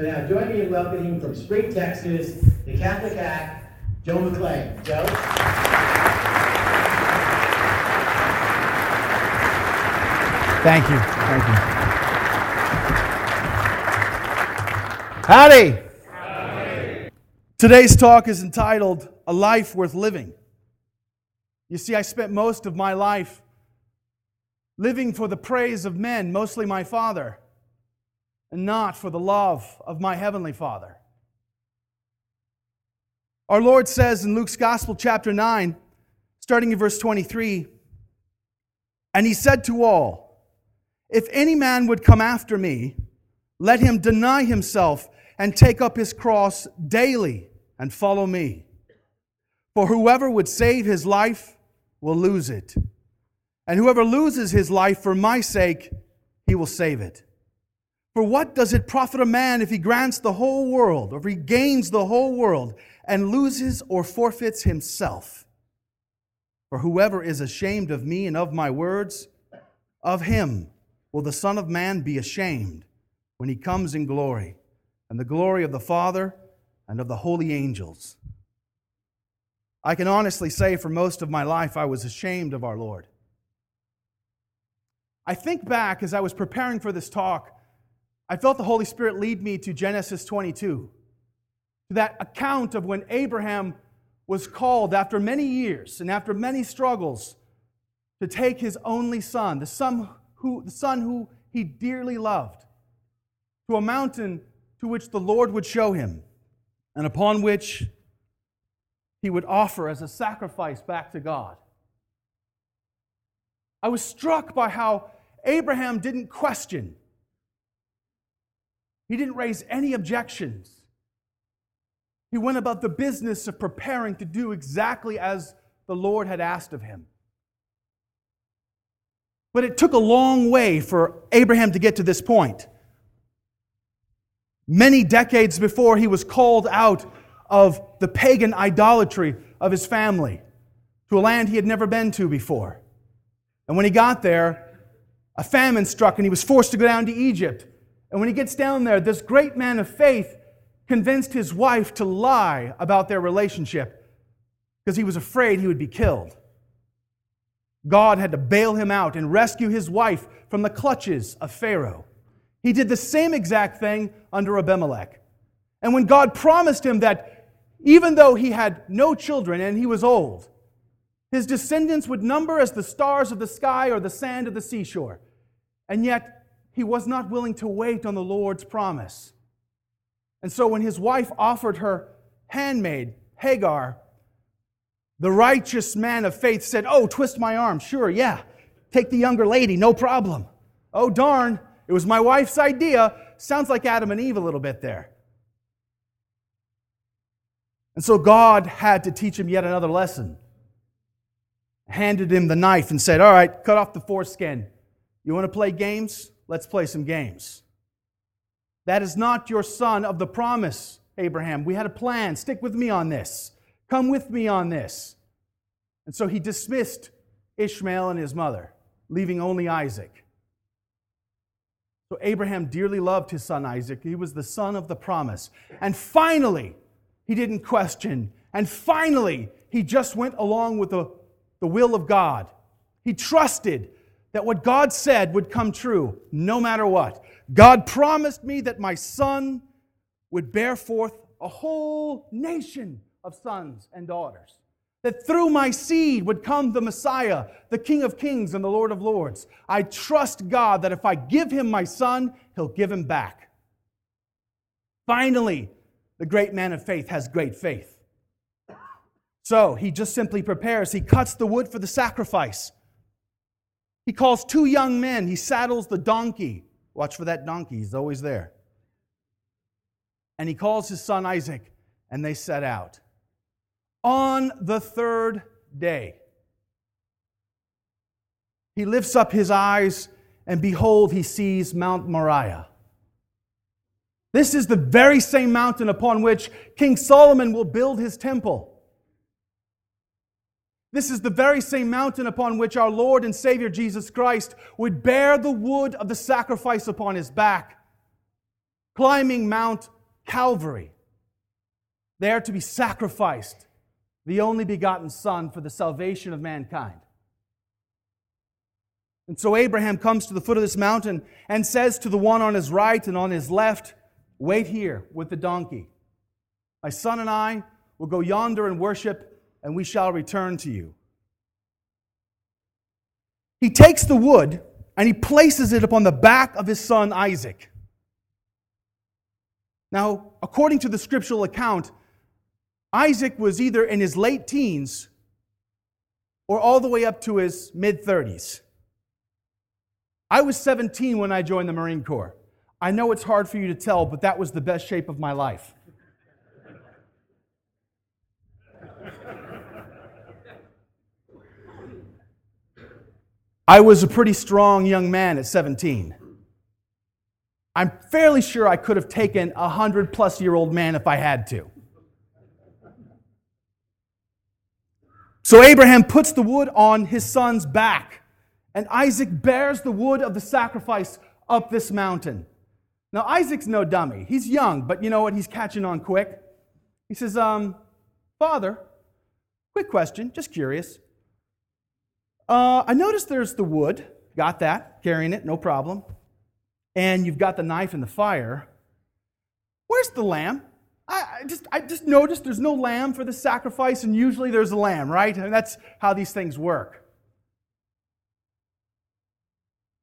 So now uh, join me in welcoming from Spring, Texas, the Catholic Hack, Joe McClane. Joe? Thank you. Thank you. Howdy. Howdy. Today's talk is entitled A Life Worth Living. You see, I spent most of my life living for the praise of men, mostly my father, and not for the love of my heavenly Father. Our Lord says in Luke's Gospel, chapter 9, starting in verse 23, and he said to all, If any man would come after me, let him deny himself and take up his cross daily and follow me. For whoever would save his life will lose it. And whoever loses his life for my sake, he will save it. For what does it profit a man if he grants the whole world, or if he gains the whole world, and loses or forfeits himself? For whoever is ashamed of me and of my words, of him will the Son of Man be ashamed when he comes in glory, and the glory of the Father and of the holy angels. I can honestly say for most of my life I was ashamed of our Lord. I think back as I was preparing for this talk I felt the Holy Spirit lead me to Genesis 22, to that account of when Abraham was called after many years and after many struggles to take his only son, the son who, the son who he dearly loved, to a mountain to which the Lord would show him and upon which he would offer as a sacrifice back to God. I was struck by how Abraham didn't question he didn't raise any objections. He went about the business of preparing to do exactly as the Lord had asked of him. But it took a long way for Abraham to get to this point. Many decades before he was called out of the pagan idolatry of his family to a land he had never been to before. And when he got there, a famine struck and he was forced to go down to Egypt. And when he gets down there, this great man of faith convinced his wife to lie about their relationship because he was afraid he would be killed. God had to bail him out and rescue his wife from the clutches of Pharaoh. He did the same exact thing under Abimelech. And when God promised him that even though he had no children and he was old, his descendants would number as the stars of the sky or the sand of the seashore. And yet, he was not willing to wait on the Lord's promise. And so when his wife offered her handmaid, Hagar, the righteous man of faith said, Oh, twist my arm. Sure, yeah. Take the younger lady, no problem. Oh, darn, it was my wife's idea. Sounds like Adam and Eve a little bit there. And so God had to teach him yet another lesson. Handed him the knife and said, All right, cut off the foreskin. You want to play games? Let's play some games. That is not your son of the promise, Abraham. We had a plan. Stick with me on this. Come with me on this. And so he dismissed Ishmael and his mother, leaving only Isaac. So Abraham dearly loved his son Isaac. He was the son of the promise. And finally, he didn't question. And finally, he just went along with the, the will of God. He trusted that what God said would come true no matter what. God promised me that my son would bear forth a whole nation of sons and daughters. That through my seed would come the Messiah, the King of Kings and the Lord of Lords. I trust God that if I give him my son, he'll give him back. Finally, the great man of faith has great faith. So he just simply prepares. He cuts the wood for the sacrifice. He calls two young men. He saddles the donkey. Watch for that donkey, he's always there. And he calls his son Isaac, and they set out. On the third day, he lifts up his eyes, and behold, he sees Mount Moriah. This is the very same mountain upon which King Solomon will build his temple. This is the very same mountain upon which our Lord and Savior Jesus Christ would bear the wood of the sacrifice upon his back, climbing Mount Calvary, there to be sacrificed, the only begotten Son for the salvation of mankind. And so Abraham comes to the foot of this mountain and says to the one on his right and on his left, Wait here with the donkey. My son and I will go yonder and worship, and we shall return to you. He takes the wood and he places it upon the back of his son Isaac. Now, according to the scriptural account, Isaac was either in his late teens or all the way up to his mid 30s. I was 17 when I joined the Marine Corps. I know it's hard for you to tell, but that was the best shape of my life. I was a pretty strong young man at 17. I'm fairly sure I could have taken a 100 plus year old man if I had to. So Abraham puts the wood on his son's back, and Isaac bears the wood of the sacrifice up this mountain. Now, Isaac's no dummy. He's young, but you know what? He's catching on quick. He says, um, Father, quick question, just curious. Uh, I noticed there's the wood. Got that, carrying it, no problem. And you've got the knife and the fire. Where's the lamb? I, just, I just noticed there's no lamb for the sacrifice, and usually there's a lamb, right? And that's how these things work.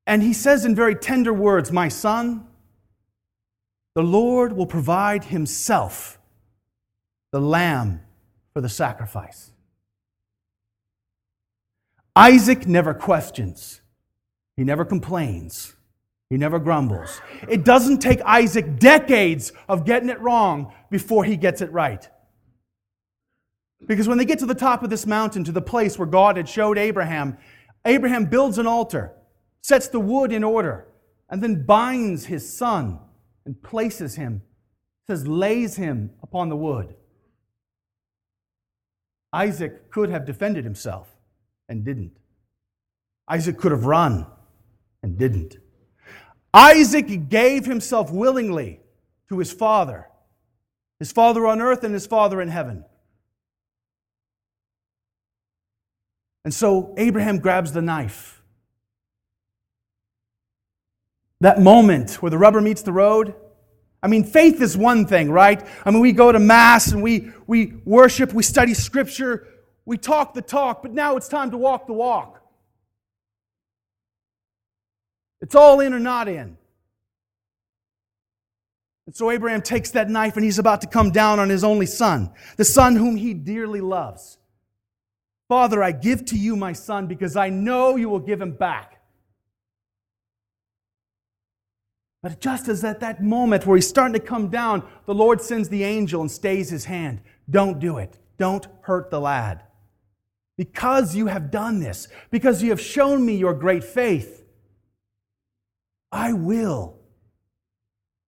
And he says in very tender words, My son, the Lord will provide himself the lamb for the sacrifice. Isaac never questions, he never complains. He never grumbles. It doesn't take Isaac decades of getting it wrong before he gets it right. Because when they get to the top of this mountain, to the place where God had showed Abraham, Abraham builds an altar, sets the wood in order, and then binds his son and places him, says, lays him upon the wood. Isaac could have defended himself and didn't. Isaac could have run and didn't. Isaac gave himself willingly to his father, his father on earth and his father in heaven. And so Abraham grabs the knife. That moment where the rubber meets the road. I mean, faith is one thing, right? I mean, we go to Mass and we, we worship, we study Scripture, we talk the talk, but now it's time to walk the walk. It's all in or not in. And so Abraham takes that knife and he's about to come down on his only son, the son whom he dearly loves. Father, I give to you my son because I know you will give him back. But just as at that moment where he's starting to come down, the Lord sends the angel and stays his hand. Don't do it. Don't hurt the lad. Because you have done this, because you have shown me your great faith, I will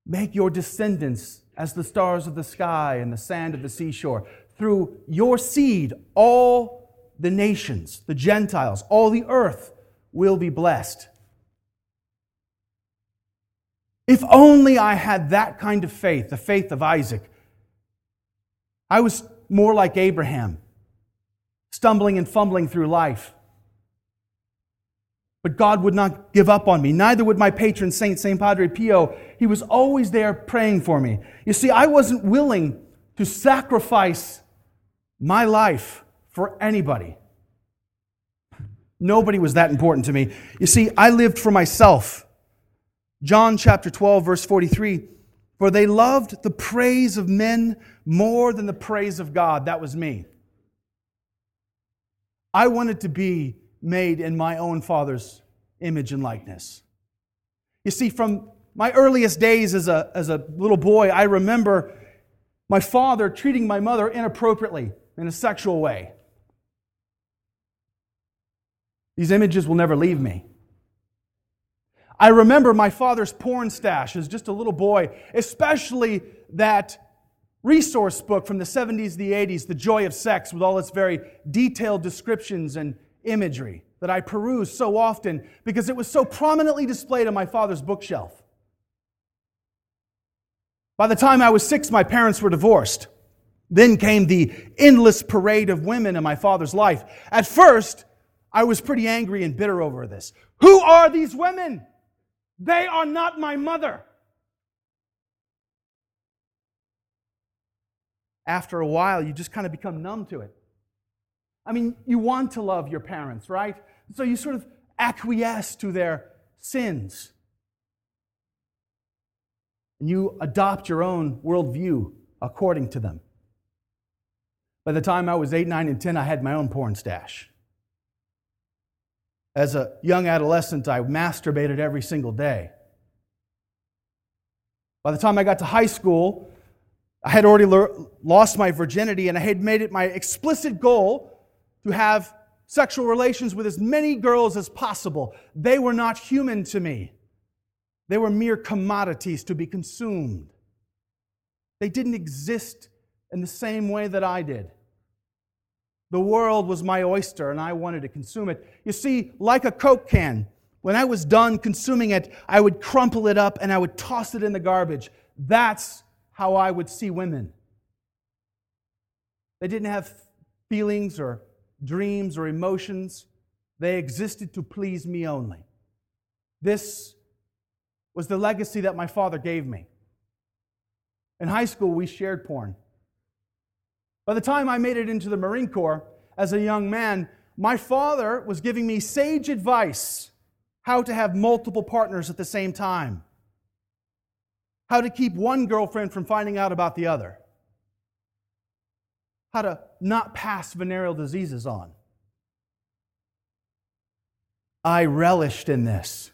make your descendants as the stars of the sky and the sand of the seashore. Through your seed, all the nations, the Gentiles, all the earth will be blessed. If only I had that kind of faith, the faith of Isaac. I was more like Abraham, stumbling and fumbling through life. But God would not give up on me. Neither would my patron saint, St. Padre Pio. He was always there praying for me. You see, I wasn't willing to sacrifice my life for anybody. Nobody was that important to me. You see, I lived for myself. John chapter 12, verse 43 For they loved the praise of men more than the praise of God. That was me. I wanted to be made in my own father's image and likeness. You see, from my earliest days as a, as a little boy, I remember my father treating my mother inappropriately in a sexual way. These images will never leave me. I remember my father's porn stash as just a little boy, especially that resource book from the 70s, the 80s, The Joy of Sex, with all its very detailed descriptions and imagery that I perused so often because it was so prominently displayed on my father's bookshelf. By the time I was six, my parents were divorced. Then came the endless parade of women in my father's life. At first, I was pretty angry and bitter over this. Who are these women? They are not my mother. After a while, you just kind of become numb to it. I mean, you want to love your parents, right? So you sort of acquiesce to their sins. And you adopt your own worldview according to them. By the time I was 8, 9, and 10, I had my own porn stash. As a young adolescent, I masturbated every single day. By the time I got to high school, I had already lost my virginity and I had made it my explicit goal to have sexual relations with as many girls as possible. They were not human to me, they were mere commodities to be consumed. They didn't exist in the same way that I did. The world was my oyster and I wanted to consume it. You see, like a Coke can, when I was done consuming it, I would crumple it up and I would toss it in the garbage. That's how I would see women. They didn't have feelings or dreams, or emotions. They existed to please me only. This was the legacy that my father gave me. In high school, we shared porn. By the time I made it into the Marine Corps as a young man, my father was giving me sage advice how to have multiple partners at the same time, how to keep one girlfriend from finding out about the other how to not pass venereal diseases on. I relished in this.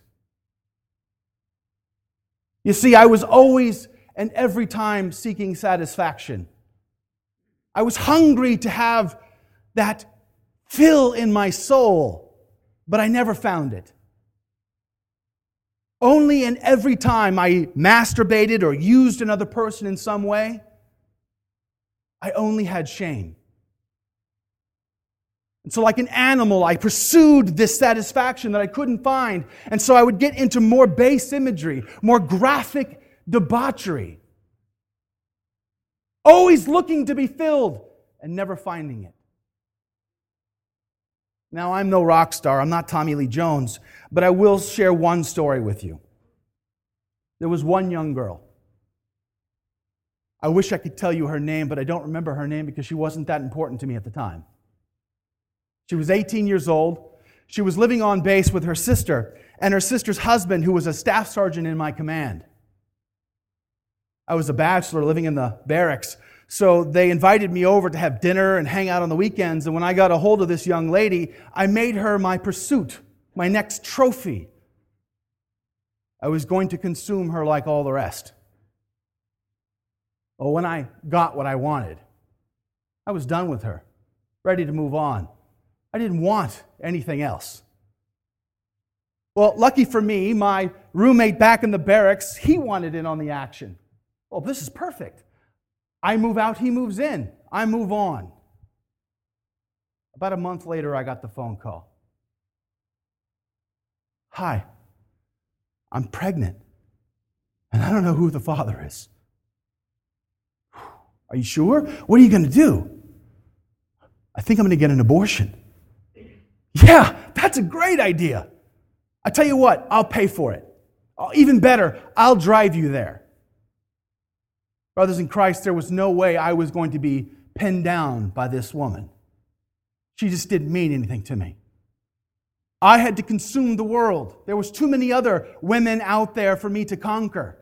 You see, I was always and every time seeking satisfaction. I was hungry to have that fill in my soul, but I never found it. Only and every time I masturbated or used another person in some way, I only had shame. And so, like an animal, I pursued this satisfaction that I couldn't find. And so I would get into more base imagery, more graphic debauchery. Always looking to be filled and never finding it. Now, I'm no rock star, I'm not Tommy Lee Jones, but I will share one story with you. There was one young girl. I wish I could tell you her name, but I don't remember her name because she wasn't that important to me at the time. She was 18 years old. She was living on base with her sister and her sister's husband, who was a staff sergeant in my command. I was a bachelor living in the barracks, so they invited me over to have dinner and hang out on the weekends. And when I got a hold of this young lady, I made her my pursuit, my next trophy. I was going to consume her like all the rest. Well, when I got what I wanted, I was done with her, ready to move on. I didn't want anything else. Well, lucky for me, my roommate back in the barracks, he wanted in on the action. Well, this is perfect. I move out, he moves in. I move on. About a month later, I got the phone call. Hi, I'm pregnant, and I don't know who the father is. Are you sure? What are you going to do? I think I'm going to get an abortion. Yeah, that's a great idea. I tell you what, I'll pay for it. Even better, I'll drive you there. Brothers in Christ, there was no way I was going to be pinned down by this woman. She just didn't mean anything to me. I had to consume the world. There was too many other women out there for me to conquer.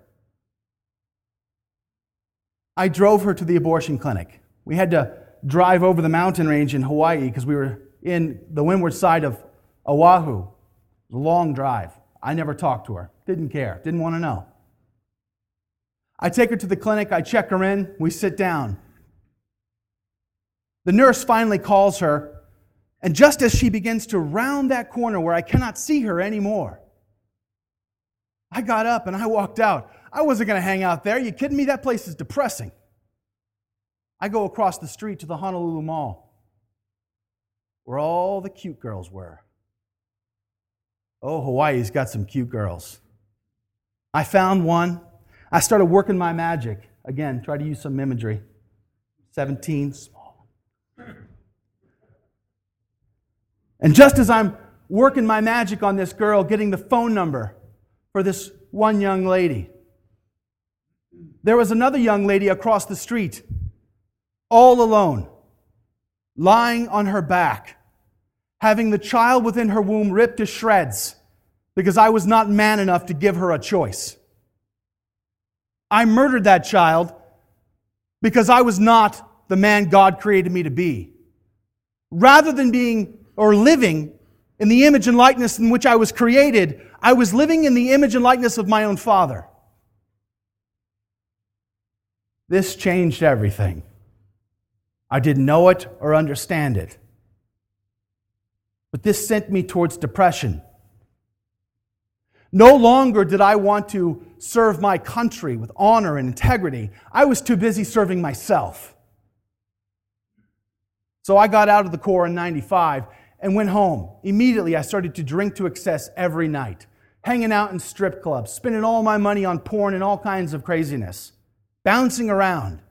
I drove her to the abortion clinic. We had to drive over the mountain range in Hawaii because we were in the windward side of Oahu. Long drive. I never talked to her. Didn't care. Didn't want to know. I take her to the clinic. I check her in. We sit down. The nurse finally calls her, and just as she begins to round that corner where I cannot see her anymore, I got up and I walked out. I wasn't going to hang out there. You kidding me? That place is depressing. I go across the street to the Honolulu Mall, where all the cute girls were. Oh, Hawaii's got some cute girls. I found one. I started working my magic. Again, try to use some imagery. 17, small. And just as I'm working my magic on this girl, getting the phone number for this one young lady, there was another young lady across the street, all alone, lying on her back, having the child within her womb ripped to shreds because I was not man enough to give her a choice. I murdered that child because I was not the man God created me to be. Rather than being or living in the image and likeness in which I was created, I was living in the image and likeness of my own father. This changed everything. I didn't know it or understand it. But this sent me towards depression. No longer did I want to serve my country with honor and integrity. I was too busy serving myself. So I got out of the Corps in 95 and went home. Immediately, I started to drink to excess every night, hanging out in strip clubs, spending all my money on porn and all kinds of craziness, bouncing around.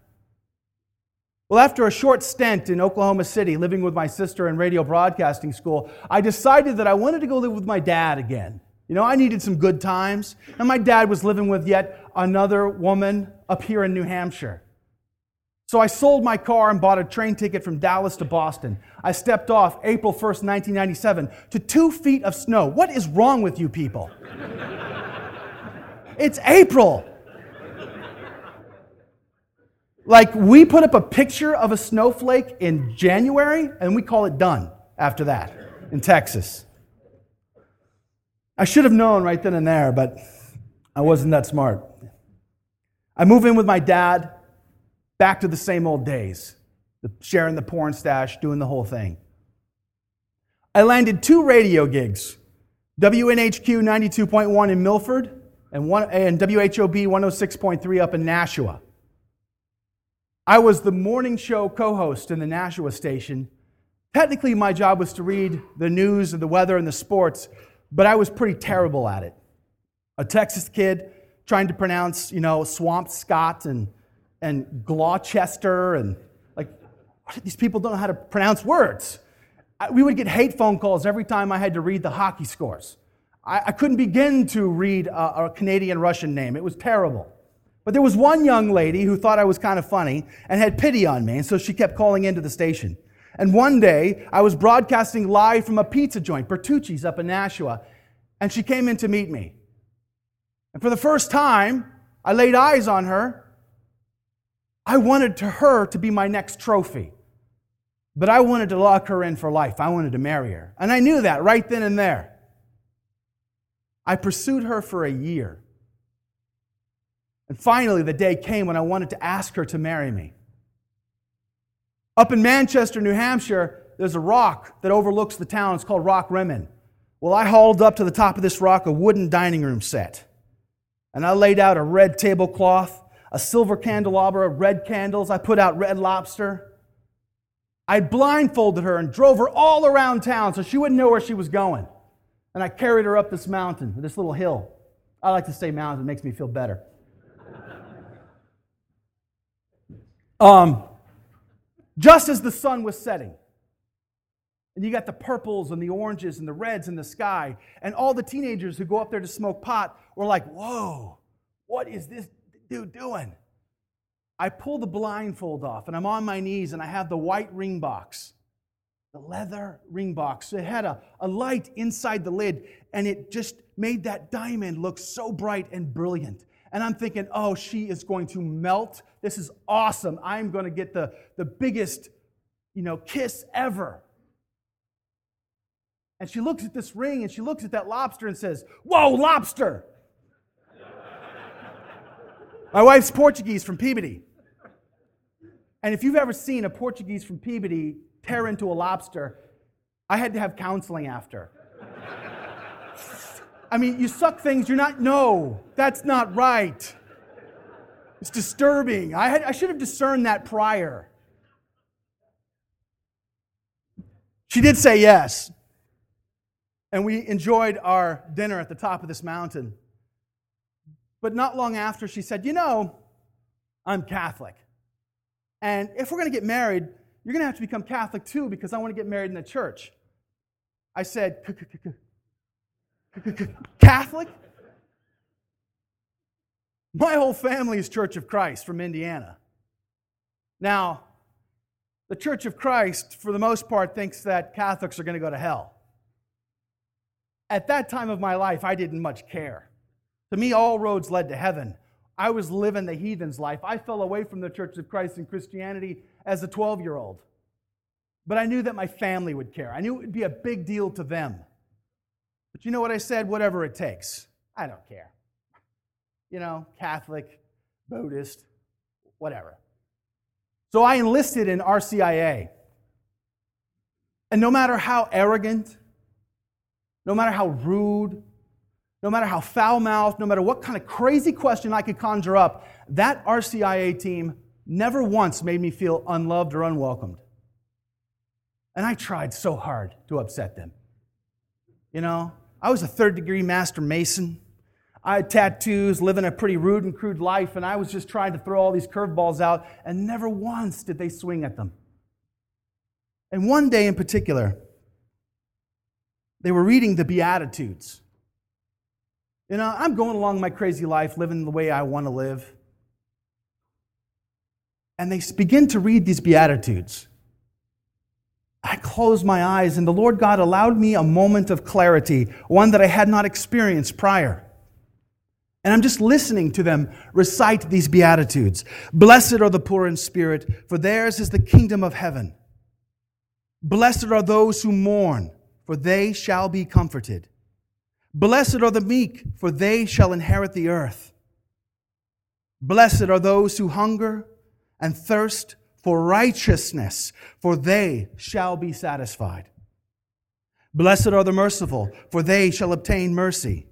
Well, after a short stint in Oklahoma City, living with my sister in radio broadcasting school, I decided that I wanted to go live with my dad again. You know, I needed some good times. And my dad was living with yet another woman up here in New Hampshire. So I sold my car and bought a train ticket from Dallas to Boston. I stepped off April 1st, 1997, to two feet of snow. What is wrong with you people? it's April. Like, we put up a picture of a snowflake in January, and we call it done after that in Texas. I should have known right then and there, but I wasn't that smart. I move in with my dad, back to the same old days, sharing the porn stash, doing the whole thing. I landed two radio gigs WNHQ 92.1 in Milford and, one, and WHOB 106.3 up in Nashua. I was the morning show co host in the Nashua station. Technically, my job was to read the news and the weather and the sports, but I was pretty terrible at it. A Texas kid trying to pronounce, you know, Swampscott and, and Gloucester and like, these people don't know how to pronounce words. We would get hate phone calls every time I had to read the hockey scores. I, I couldn't begin to read a, a Canadian Russian name. It was terrible. But there was one young lady who thought I was kind of funny and had pity on me, and so she kept calling into the station. And one day, I was broadcasting live from a pizza joint, Bertucci's up in Nashua, and she came in to meet me. And for the first time, I laid eyes on her. I wanted to her to be my next trophy. But I wanted to lock her in for life. I wanted to marry her. And I knew that right then and there. I pursued her for a year. And finally, the day came when I wanted to ask her to marry me. Up in Manchester, New Hampshire, there's a rock that overlooks the town. It's called Rock Rimmon. Well, I hauled up to the top of this rock a wooden dining room set. And I laid out a red tablecloth, a silver candelabra, red candles. I put out red lobster. I blindfolded her and drove her all around town so she wouldn't know where she was going. And I carried her up this mountain, this little hill. I like to say mountain, it makes me feel better. Um, just as the sun was setting. And you got the purples and the oranges and the reds in the sky. And all the teenagers who go up there to smoke pot were like, whoa, what is this dude doing? I pull the blindfold off and I'm on my knees and I have the white ring box, the leather ring box. It had a, a light inside the lid and it just made that diamond look so bright and brilliant. And I'm thinking, oh, she is going to melt. This is awesome. I'm going to get the, the biggest, you know, kiss ever. And she looks at this ring and she looks at that lobster and says, Whoa, lobster! My wife's Portuguese from Peabody. And if you've ever seen a Portuguese from Peabody tear into a lobster, I had to have counseling after. I mean, you suck things you're not, no, that's not right. It's disturbing. I, had, I should have discerned that prior. She did say yes. And we enjoyed our dinner at the top of this mountain. But not long after, she said, You know, I'm Catholic. And if we're going to get married, you're going to have to become Catholic too because I want to get married in the church. I said, Catholic? My whole family is Church of Christ from Indiana. Now, the Church of Christ, for the most part, thinks that Catholics are going to go to hell. At that time of my life, I didn't much care. To me, all roads led to heaven. I was living the heathen's life. I fell away from the Church of Christ and Christianity as a 12 year old. But I knew that my family would care. I knew it would be a big deal to them. But you know what I said? Whatever it takes. I don't care. You know, Catholic, Buddhist, whatever. So I enlisted in RCIA. And no matter how arrogant, no matter how rude, no matter how foul mouthed, no matter what kind of crazy question I could conjure up, that RCIA team never once made me feel unloved or unwelcomed. And I tried so hard to upset them. You know, I was a third degree master mason. I had tattoos, living a pretty rude and crude life, and I was just trying to throw all these curveballs out, and never once did they swing at them. And one day in particular, they were reading the Beatitudes. You know, I'm going along my crazy life, living the way I want to live. And they begin to read these Beatitudes. I closed my eyes, and the Lord God allowed me a moment of clarity, one that I had not experienced prior. And I'm just listening to them recite these Beatitudes. Blessed are the poor in spirit, for theirs is the kingdom of heaven. Blessed are those who mourn, for they shall be comforted. Blessed are the meek, for they shall inherit the earth. Blessed are those who hunger and thirst for righteousness, for they shall be satisfied. Blessed are the merciful, for they shall obtain mercy.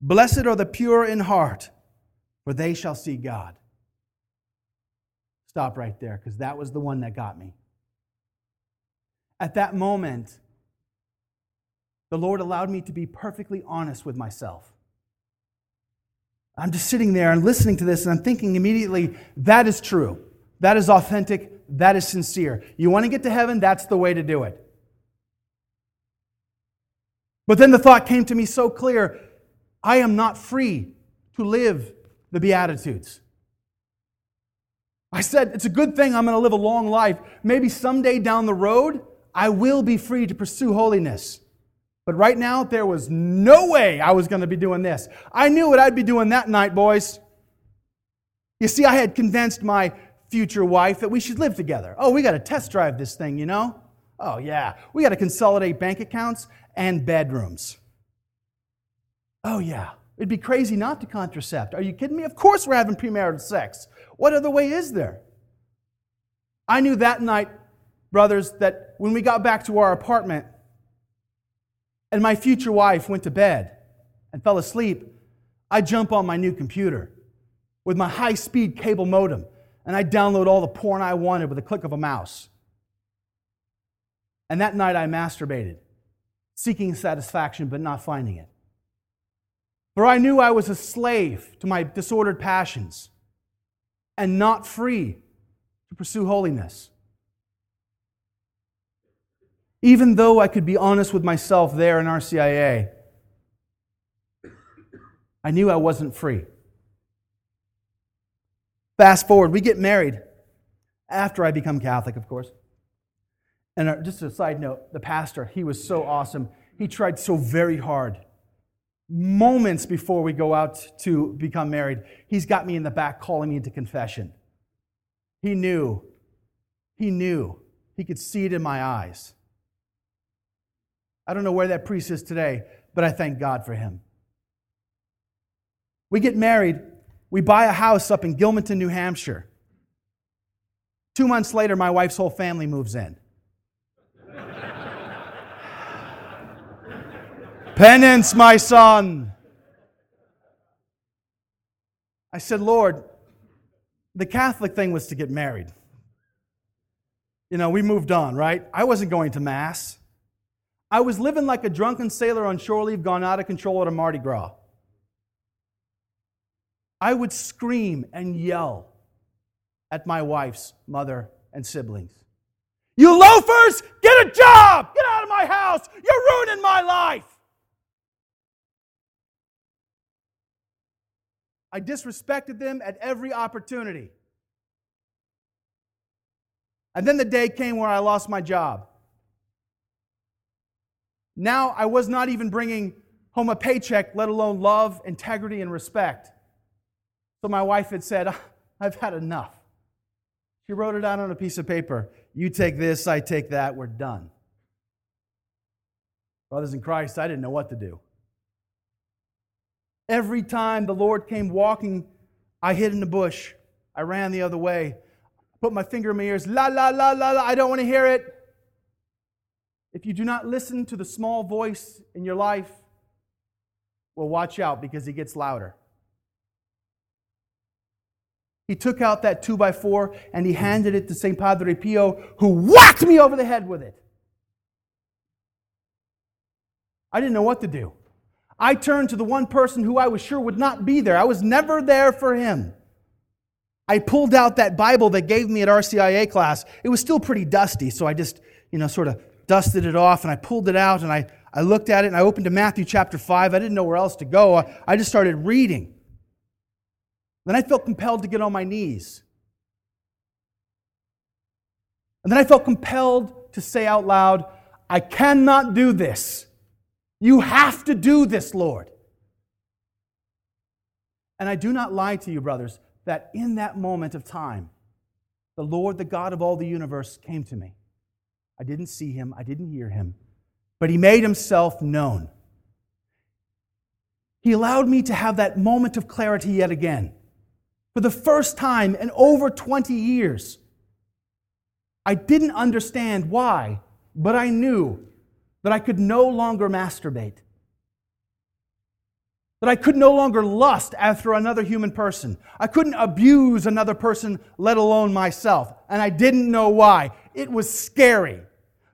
Blessed are the pure in heart, for they shall see God. Stop right there, because that was the one that got me. At that moment, the Lord allowed me to be perfectly honest with myself. I'm just sitting there and listening to this, and I'm thinking immediately, that is true. That is authentic. That is sincere. You want to get to heaven? That's the way to do it. But then the thought came to me so clear I am not free to live the Beatitudes. I said, it's a good thing I'm going to live a long life. Maybe someday down the road, I will be free to pursue holiness. But right now, there was no way I was going to be doing this. I knew what I'd be doing that night, boys. You see, I had convinced my future wife that we should live together. Oh, we got to test drive this thing, you know? Oh, yeah. We got to consolidate bank accounts and bedrooms. Oh, yeah. It'd be crazy not to contracept. Are you kidding me? Of course we're having premarital sex. What other way is there? I knew that night, brothers, that when we got back to our apartment and my future wife went to bed and fell asleep, I'd jump on my new computer with my high speed cable modem and I'd download all the porn I wanted with a click of a mouse. And that night I masturbated, seeking satisfaction but not finding it. For I knew I was a slave to my disordered passions and not free to pursue holiness. Even though I could be honest with myself there in RCIA, I knew I wasn't free. Fast forward, we get married after I become Catholic, of course. And uh, just a side note, the pastor, he was so awesome. He tried so very hard. Moments before we go out to become married, he's got me in the back calling me into confession. He knew, he knew, he could see it in my eyes. I don't know where that priest is today, but I thank God for him. We get married, we buy a house up in Gilmanton, New Hampshire. Two months later, my wife's whole family moves in. Penance, my son. I said, Lord, the Catholic thing was to get married. You know, we moved on, right? I wasn't going to Mass. I was living like a drunken sailor on shore leave, gone out of control at a Mardi Gras. I would scream and yell at my wife's mother and siblings. You loafers, get a job! Get out of my house! You're ruining my life! I disrespected them at every opportunity. And then the day came where I lost my job. Now I was not even bringing home a paycheck, let alone love, integrity, and respect. So my wife had said, ah, I've had enough. She wrote it out on a piece of paper. You take this, I take that, we're done. Brothers in Christ, I didn't know what to do. Every time the Lord came walking, I hid in the bush. I ran the other way. Put my finger in my ears. La, la, la, la, la. I don't want to hear it. If you do not listen to the small voice in your life, well, watch out because he gets louder. He took out that two by four and he handed it to St. Padre Pio, who whacked me over the head with it. I didn't know what to do. I turned to the one person who I was sure would not be there. I was never there for him. I pulled out that Bible that gave me at RCIA class. It was still pretty dusty, so I just, you know, sort of dusted it off and I pulled it out and I, I looked at it and I opened to Matthew chapter 5. I didn't know where else to go. I, I just started reading. Then I felt compelled to get on my knees. And then I felt compelled to say out loud, I cannot do this. You have to do this, Lord. And I do not lie to you, brothers, that in that moment of time, the Lord, the God of all the universe, came to me. I didn't see him, I didn't hear him, but he made himself known. He allowed me to have that moment of clarity yet again. For the first time in over 20 years, I didn't understand why, but I knew that I could no longer masturbate, that I could no longer lust after another human person. I couldn't abuse another person, let alone myself. And I didn't know why. It was scary.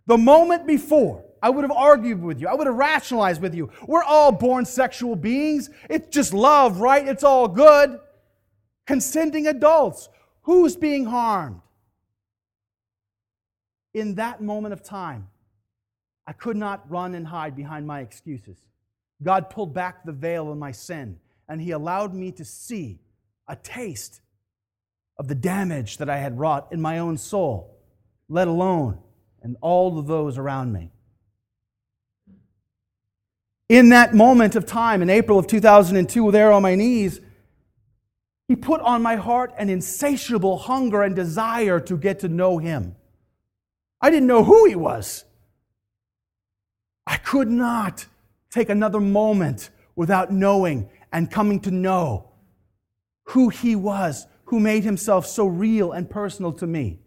The moment before, I would have argued with you. I would have rationalized with you. We're all born sexual beings. It's just love, right? It's all good. Consenting adults. Who's being harmed? In that moment of time, I could not run and hide behind my excuses. God pulled back the veil of my sin, and He allowed me to see a taste of the damage that I had wrought in my own soul, let alone in all of those around me. In that moment of time, in April of 2002, there on my knees, He put on my heart an insatiable hunger and desire to get to know Him. I didn't know who He was. I could not take another moment without knowing and coming to know who He was, who made Himself so real and personal to me.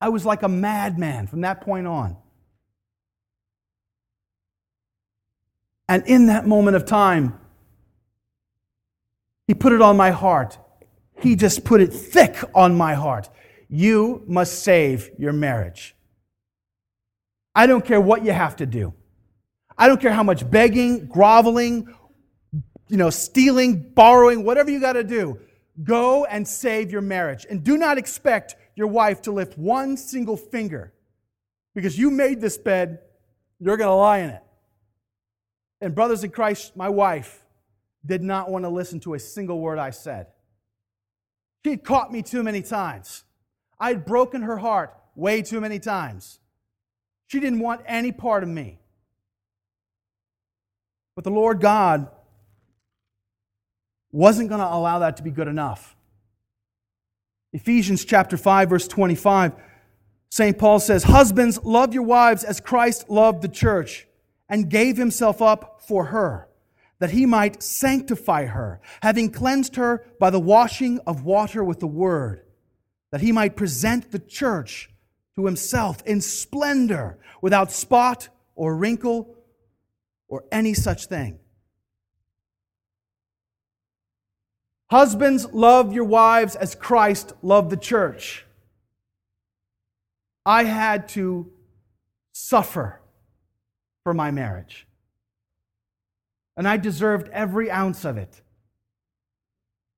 I was like a madman from that point on. And in that moment of time, He put it on my heart. He just put it thick on my heart. You must save your marriage. I don't care what you have to do. I don't care how much begging, groveling, you know, stealing, borrowing, whatever you got to do. Go and save your marriage. And do not expect your wife to lift one single finger because you made this bed, you're going to lie in it. And, brothers in Christ, my wife did not want to listen to a single word I said. She had caught me too many times. I had broken her heart way too many times. She didn't want any part of me. But the Lord God wasn't going to allow that to be good enough. Ephesians chapter 5 verse 25 St. Paul says, "Husbands, love your wives as Christ loved the church and gave himself up for her, that he might sanctify her, having cleansed her by the washing of water with the word, that he might present the church to himself in splendor, without spot or wrinkle or any such thing." Husbands, love your wives as Christ loved the church. I had to suffer for my marriage. And I deserved every ounce of it.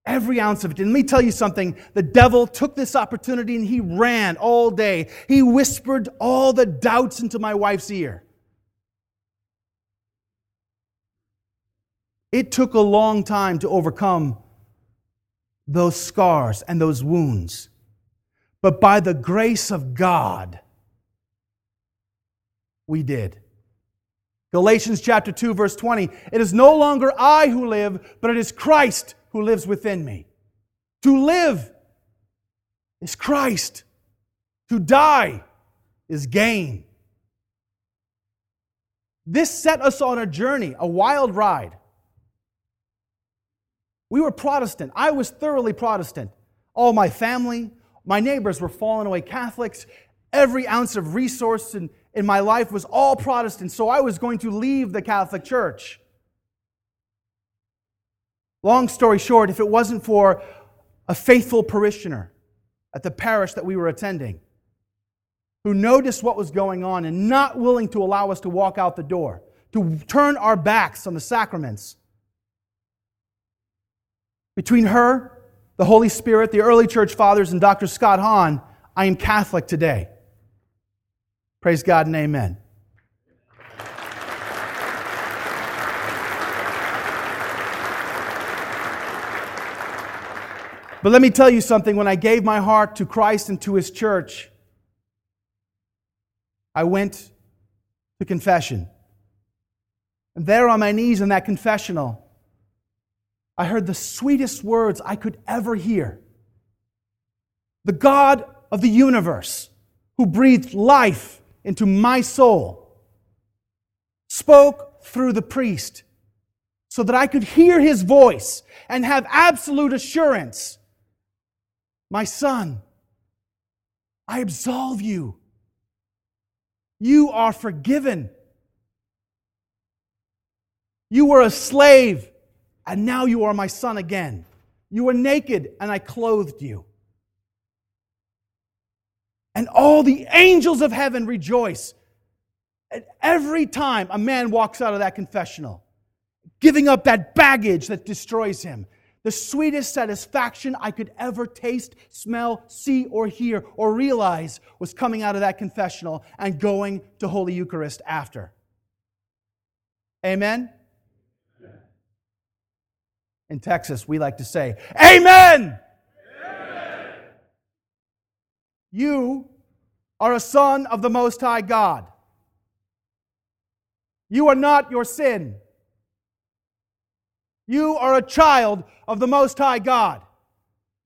Every ounce of it. And let me tell you something the devil took this opportunity and he ran all day. He whispered all the doubts into my wife's ear. It took a long time to overcome those scars and those wounds. But by the grace of God, we did. Galatians chapter 2 verse 20, it is no longer I who live, but it is Christ who lives within me. To live is Christ. To die is gain. This set us on a journey, a wild ride. We were Protestant. I was thoroughly Protestant. All my family, my neighbors were fallen away Catholics. Every ounce of resource in, in my life was all Protestant, so I was going to leave the Catholic Church. Long story short, if it wasn't for a faithful parishioner at the parish that we were attending who noticed what was going on and not willing to allow us to walk out the door, to turn our backs on the sacraments, between her, the Holy Spirit, the early church fathers, and Dr. Scott Hahn, I am Catholic today. Praise God and amen. But let me tell you something when I gave my heart to Christ and to his church, I went to confession. And there on my knees in that confessional, I heard the sweetest words I could ever hear. The God of the universe, who breathed life into my soul, spoke through the priest so that I could hear his voice and have absolute assurance my son, I absolve you. You are forgiven. You were a slave, and now you are my son again. You were naked, and I clothed you. And all the angels of heaven rejoice. And every time a man walks out of that confessional, giving up that baggage that destroys him, the sweetest satisfaction I could ever taste, smell, see, or hear, or realize was coming out of that confessional and going to Holy Eucharist after. Amen? In Texas, we like to say, Amen! Amen! You are a son of the Most High God. You are not your sin. You are a child of the Most High God.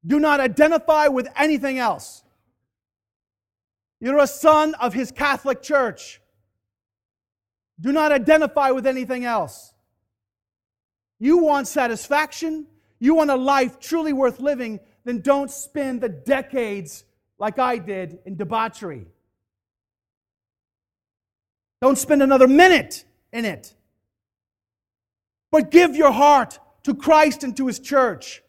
Do not identify with anything else. You're a son of His Catholic Church. Do not identify with anything else. You want satisfaction, you want a life truly worth living, then don't spend the decades like I did in debauchery. Don't spend another minute in it. But give your heart to Christ and to His church.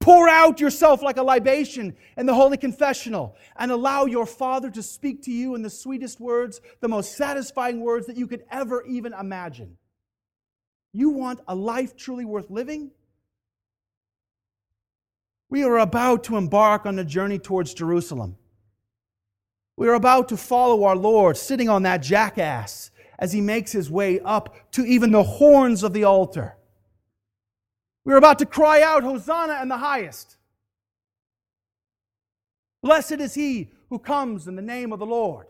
Pour out yourself like a libation in the Holy Confessional and allow your Father to speak to you in the sweetest words, the most satisfying words that you could ever even imagine. You want a life truly worth living? We are about to embark on a journey towards Jerusalem. We are about to follow our Lord sitting on that jackass as he makes his way up to even the horns of the altar. We're about to cry out, Hosanna in the highest. Blessed is he who comes in the name of the Lord.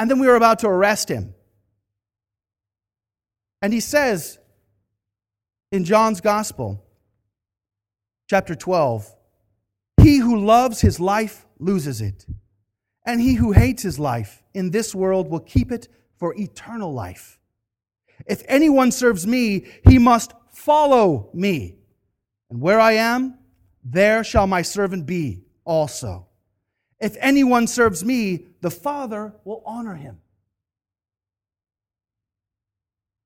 And then we are about to arrest him. And he says in John's Gospel, chapter 12, He who loves his life loses it, and he who hates his life in this world will keep it for eternal life. If anyone serves me, he must follow me. And where I am, there shall my servant be also. If anyone serves me, the Father will honor him.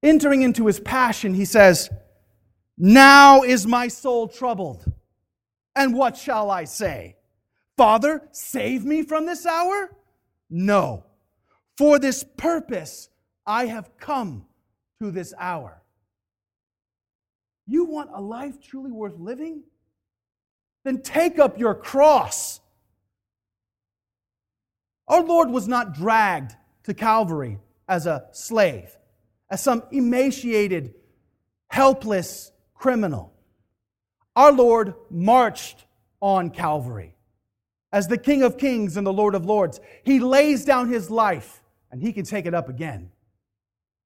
Entering into his passion, he says, Now is my soul troubled. And what shall I say? Father, save me from this hour? No. For this purpose I have come to this hour. You want a life truly worth living? Then take up your cross. Our Lord was not dragged to Calvary as a slave, as some emaciated, helpless criminal. Our Lord marched on Calvary as the King of Kings and the Lord of Lords. He lays down his life and he can take it up again.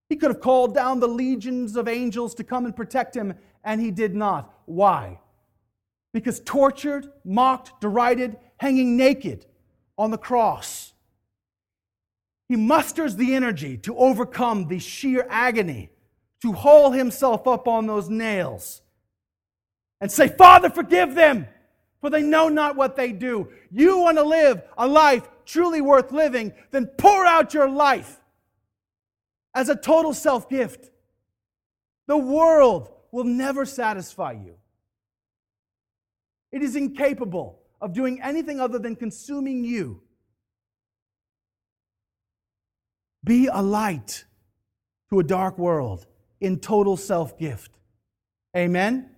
He could have called down the legions of angels to come and protect him, and he did not. Why? Because tortured, mocked, derided, hanging naked on the cross, he musters the energy to overcome the sheer agony, to haul himself up on those nails and say, Father, forgive them, for they know not what they do. You want to live a life truly worth living, then pour out your life as a total self gift. The world will never satisfy you. It is incapable of doing anything other than consuming you. Be a light to a dark world in total self gift. Amen?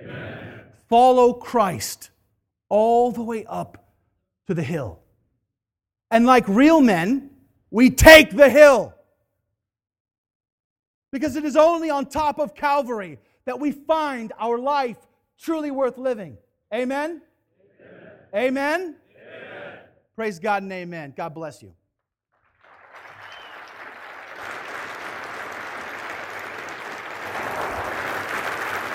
Amen? Follow Christ all the way up to the hill. And like real men, we take the hill. Because it is only on top of Calvary that we find our life truly worth living. Amen? Amen? amen? amen. Praise God and amen. God bless you.